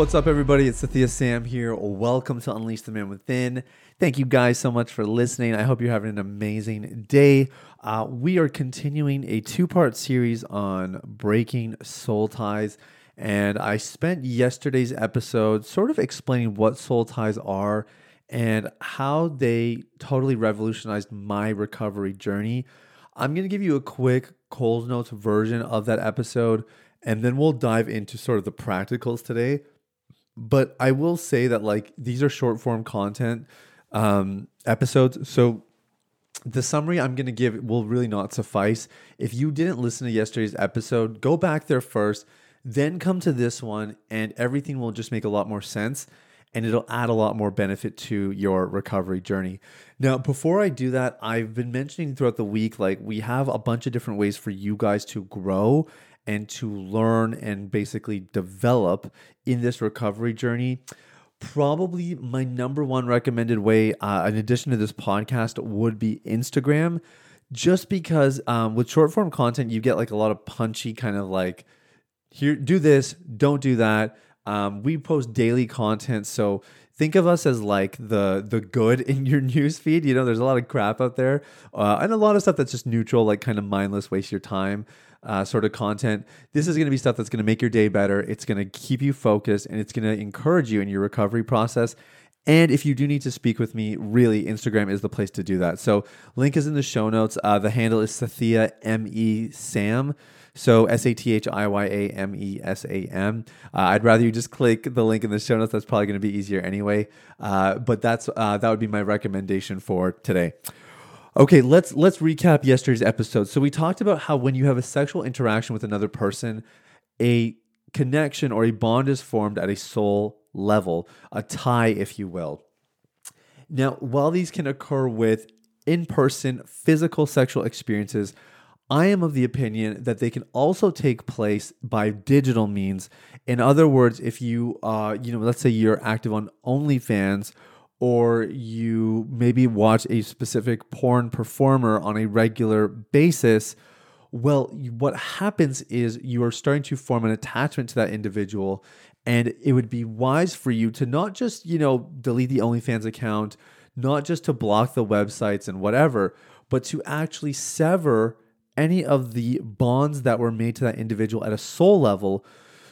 What's up, everybody? It's Sathiya Sam here. Welcome to Unleash the Man Within. Thank you guys so much for listening. I hope you're having an amazing day. Uh, we are continuing a two part series on breaking soul ties. And I spent yesterday's episode sort of explaining what soul ties are and how they totally revolutionized my recovery journey. I'm going to give you a quick Cold Notes version of that episode, and then we'll dive into sort of the practicals today but I will say that like these are short form content um, episodes, so the summary I'm going to give will really not suffice. If you didn't listen to yesterday's episode, go back there first, then come to this one, and everything will just make a lot more sense and it'll add a lot more benefit to your recovery journey. Now, before I do that, I've been mentioning throughout the week like we have a bunch of different ways for you guys to grow and to learn and basically develop in this recovery journey. Probably my number one recommended way, uh, in addition to this podcast, would be Instagram. Just because um, with short form content, you get like a lot of punchy kind of like, here, do this, don't do that. Um, we post daily content, so think of us as like the the good in your news feed. You know, there's a lot of crap out there, uh, and a lot of stuff that's just neutral, like kind of mindless, waste your time uh, sort of content. This is going to be stuff that's going to make your day better. It's going to keep you focused and it's going to encourage you in your recovery process. And if you do need to speak with me, really, Instagram is the place to do that. So, link is in the show notes. Uh, the handle is Sathiya M E Sam. So S A T H I Y A M E S A M. Uh, I'd rather you just click the link in the show notes. That's probably going to be easier anyway. Uh, but that's uh, that would be my recommendation for today. Okay, let's let's recap yesterday's episode. So we talked about how when you have a sexual interaction with another person, a connection or a bond is formed at a soul level, a tie if you will. Now, while these can occur with in-person physical sexual experiences, I am of the opinion that they can also take place by digital means. In other words, if you, uh, you know, let's say you're active on OnlyFans or you maybe watch a specific porn performer on a regular basis, well, what happens is you are starting to form an attachment to that individual. And it would be wise for you to not just, you know, delete the OnlyFans account, not just to block the websites and whatever, but to actually sever any of the bonds that were made to that individual at a soul level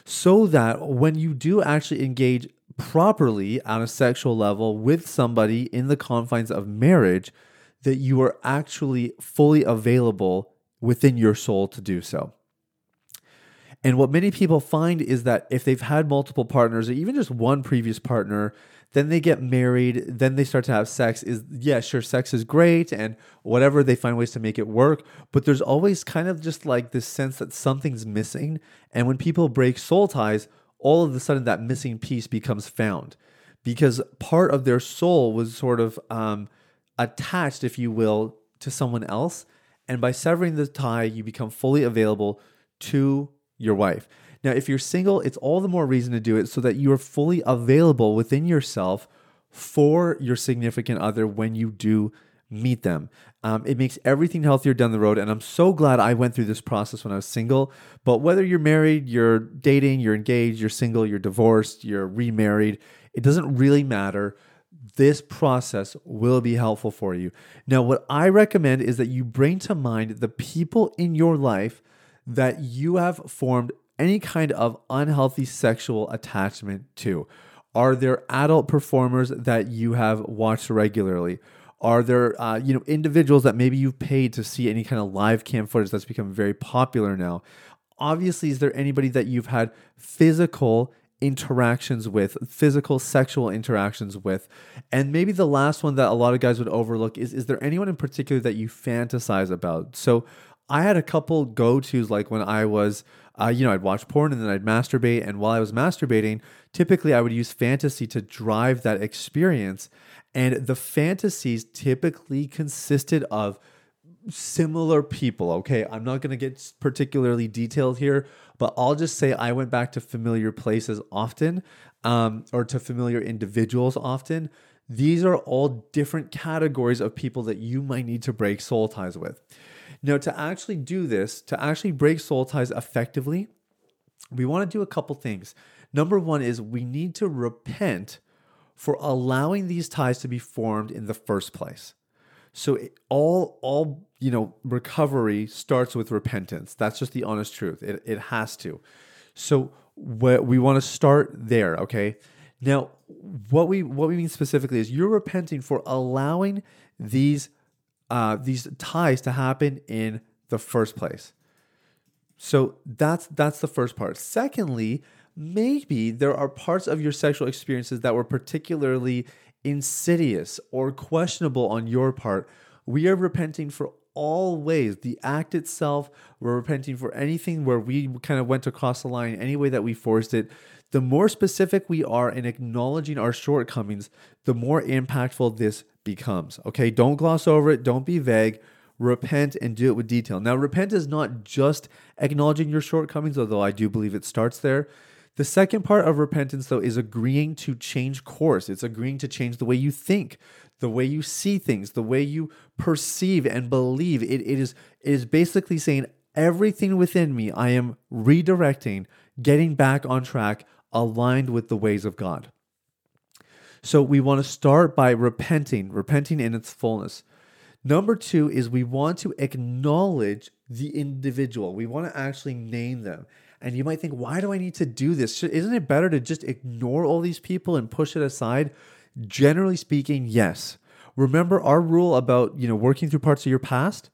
so that when you do actually engage properly on a sexual level with somebody in the confines of marriage, that you are actually fully available within your soul to do so. And what many people find is that if they've had multiple partners or even just one previous partner, then they get married, then they start to have sex. Is yeah, sure, sex is great and whatever, they find ways to make it work. But there's always kind of just like this sense that something's missing. And when people break soul ties, all of a sudden that missing piece becomes found because part of their soul was sort of um, attached, if you will, to someone else. And by severing the tie, you become fully available to your wife. Now, if you're single, it's all the more reason to do it so that you are fully available within yourself for your significant other when you do meet them. Um, it makes everything healthier down the road. And I'm so glad I went through this process when I was single. But whether you're married, you're dating, you're engaged, you're single, you're divorced, you're remarried, it doesn't really matter. This process will be helpful for you. Now, what I recommend is that you bring to mind the people in your life that you have formed any kind of unhealthy sexual attachment to. Are there adult performers that you have watched regularly? Are there, uh, you know, individuals that maybe you've paid to see any kind of live cam footage that's become very popular now? Obviously, is there anybody that you've had physical interactions with, physical sexual interactions with? And maybe the last one that a lot of guys would overlook is is there anyone in particular that you fantasize about? So I had a couple go tos like when I was uh, you know, I'd watch porn and then I'd masturbate. And while I was masturbating, typically I would use fantasy to drive that experience. And the fantasies typically consisted of similar people. Okay. I'm not going to get particularly detailed here, but I'll just say I went back to familiar places often um, or to familiar individuals often. These are all different categories of people that you might need to break soul ties with. Now, to actually do this, to actually break soul ties effectively, we want to do a couple things. Number one is we need to repent for allowing these ties to be formed in the first place. So all all you know recovery starts with repentance. That's just the honest truth. It it has to. So what we want to start there, okay? Now, what we what we mean specifically is you're repenting for allowing these uh, these ties to happen in the first place. So that's that's the first part. Secondly, maybe there are parts of your sexual experiences that were particularly insidious or questionable on your part. We are repenting for all ways. The act itself, we're repenting for anything where we kind of went across the line, any way that we forced it. The more specific we are in acknowledging our shortcomings, the more impactful this becomes. Okay, don't gloss over it, don't be vague. Repent and do it with detail. Now, repent is not just acknowledging your shortcomings, although I do believe it starts there. The second part of repentance, though, is agreeing to change course. It's agreeing to change the way you think, the way you see things, the way you perceive and believe. It, it, is, it is basically saying everything within me, I am redirecting, getting back on track, aligned with the ways of God. So we want to start by repenting, repenting in its fullness. Number two is we want to acknowledge the individual. We want to actually name them. And you might think, why do I need to do this? Isn't it better to just ignore all these people and push it aside? Generally speaking, yes. Remember our rule about, you know, working through parts of your past?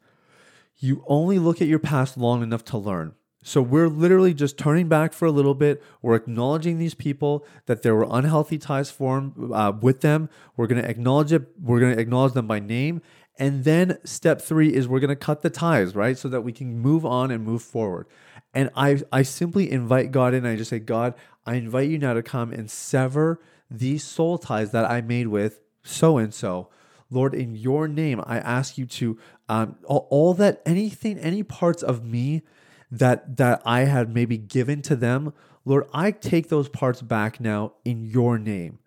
You only look at your past long enough to learn. So we're literally just turning back for a little bit. We're acknowledging these people that there were unhealthy ties formed uh, with them. We're going to acknowledge it. We're going to acknowledge them by name. And then step three is we're going to cut the ties, right? So that we can move on and move forward. And I, I simply invite God in. I just say, God, I invite you now to come and sever these soul ties that I made with so and so. Lord, in your name, I ask you to um, all, all that anything, any parts of me that that I had maybe given to them, Lord, I take those parts back now in your name.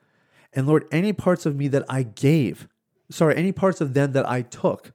And Lord, any parts of me that I gave, sorry, any parts of them that I took,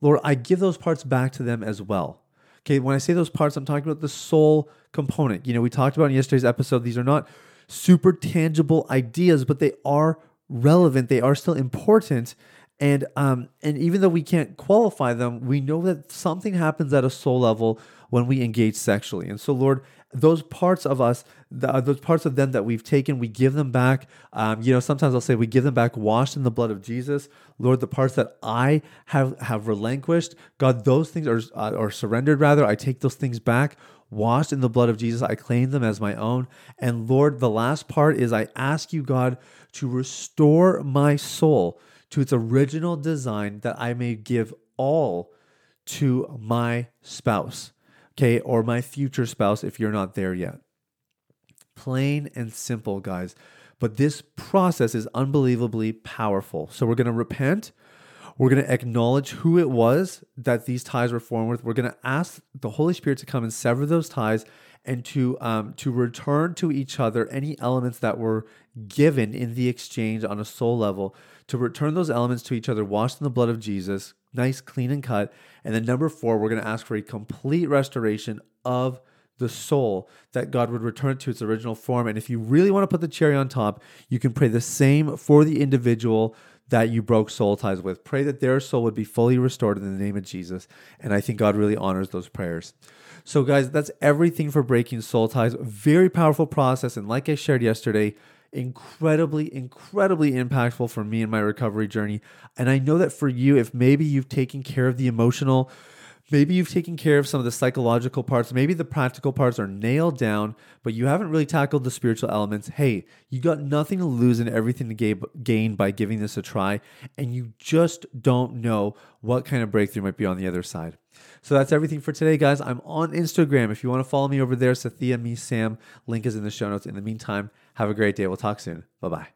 Lord, I give those parts back to them as well. Okay, when I say those parts, I'm talking about the soul component. You know, we talked about in yesterday's episode, these are not super tangible ideas, but they are relevant, they are still important. And um, and even though we can't qualify them, we know that something happens at a soul level when we engage sexually. And so, Lord, those parts of us, the, uh, those parts of them that we've taken, we give them back. Um, you know, sometimes I'll say we give them back, washed in the blood of Jesus. Lord, the parts that I have have relinquished, God, those things are uh, or surrendered rather. I take those things back, washed in the blood of Jesus. I claim them as my own. And Lord, the last part is I ask you, God, to restore my soul to its original design, that I may give all to my spouse okay, or my future spouse if you're not there yet. Plain and simple, guys. But this process is unbelievably powerful. So we're going to repent. We're going to acknowledge who it was that these ties were formed with. We're going to ask the Holy Spirit to come and sever those ties and to um, to return to each other any elements that were given in the exchange on a soul level. To return those elements to each other, washed in the blood of Jesus, nice, clean, and cut. And then number four, we're going to ask for a complete restoration of the soul that God would return to its original form. And if you really want to put the cherry on top, you can pray the same for the individual that you broke soul ties with. Pray that their soul would be fully restored in the name of Jesus. And I think God really honors those prayers. So, guys, that's everything for breaking soul ties. Very powerful process. And like I shared yesterday, incredibly, incredibly impactful for me in my recovery journey. And I know that for you, if maybe you've taken care of the emotional, maybe you've taken care of some of the psychological parts, maybe the practical parts are nailed down, but you haven't really tackled the spiritual elements. Hey, you got nothing to lose and everything to gain by giving this a try, and you just don't know what kind of breakthrough might be on the other side. So that's everything for today, guys. I'm on Instagram. If you want to follow me over there, Sathiya Me Sam. Link is in the show notes. In the meantime, have a great day. We'll talk soon. Bye bye.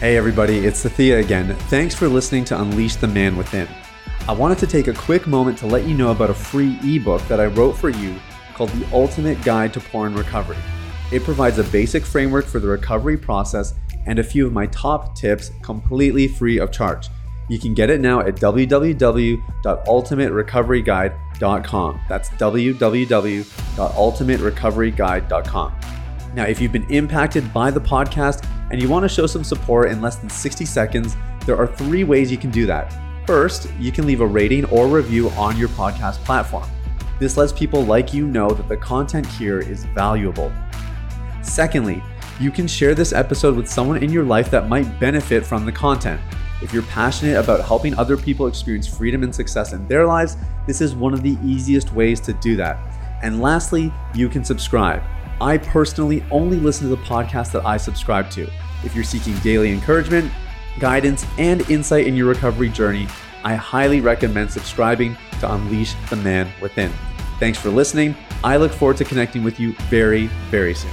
Hey, everybody, it's Sathiya again. Thanks for listening to Unleash the Man Within. I wanted to take a quick moment to let you know about a free ebook that I wrote for you called The Ultimate Guide to Porn Recovery. It provides a basic framework for the recovery process and a few of my top tips completely free of charge. You can get it now at www.ultimaterecoveryguide.com. That's www.ultimaterecoveryguide.com. Now, if you've been impacted by the podcast and you want to show some support in less than 60 seconds, there are three ways you can do that. First, you can leave a rating or review on your podcast platform. This lets people like you know that the content here is valuable. Secondly, you can share this episode with someone in your life that might benefit from the content. If you're passionate about helping other people experience freedom and success in their lives, this is one of the easiest ways to do that. And lastly, you can subscribe. I personally only listen to the podcast that I subscribe to. If you're seeking daily encouragement, guidance, and insight in your recovery journey, I highly recommend subscribing to Unleash the Man Within. Thanks for listening. I look forward to connecting with you very, very soon.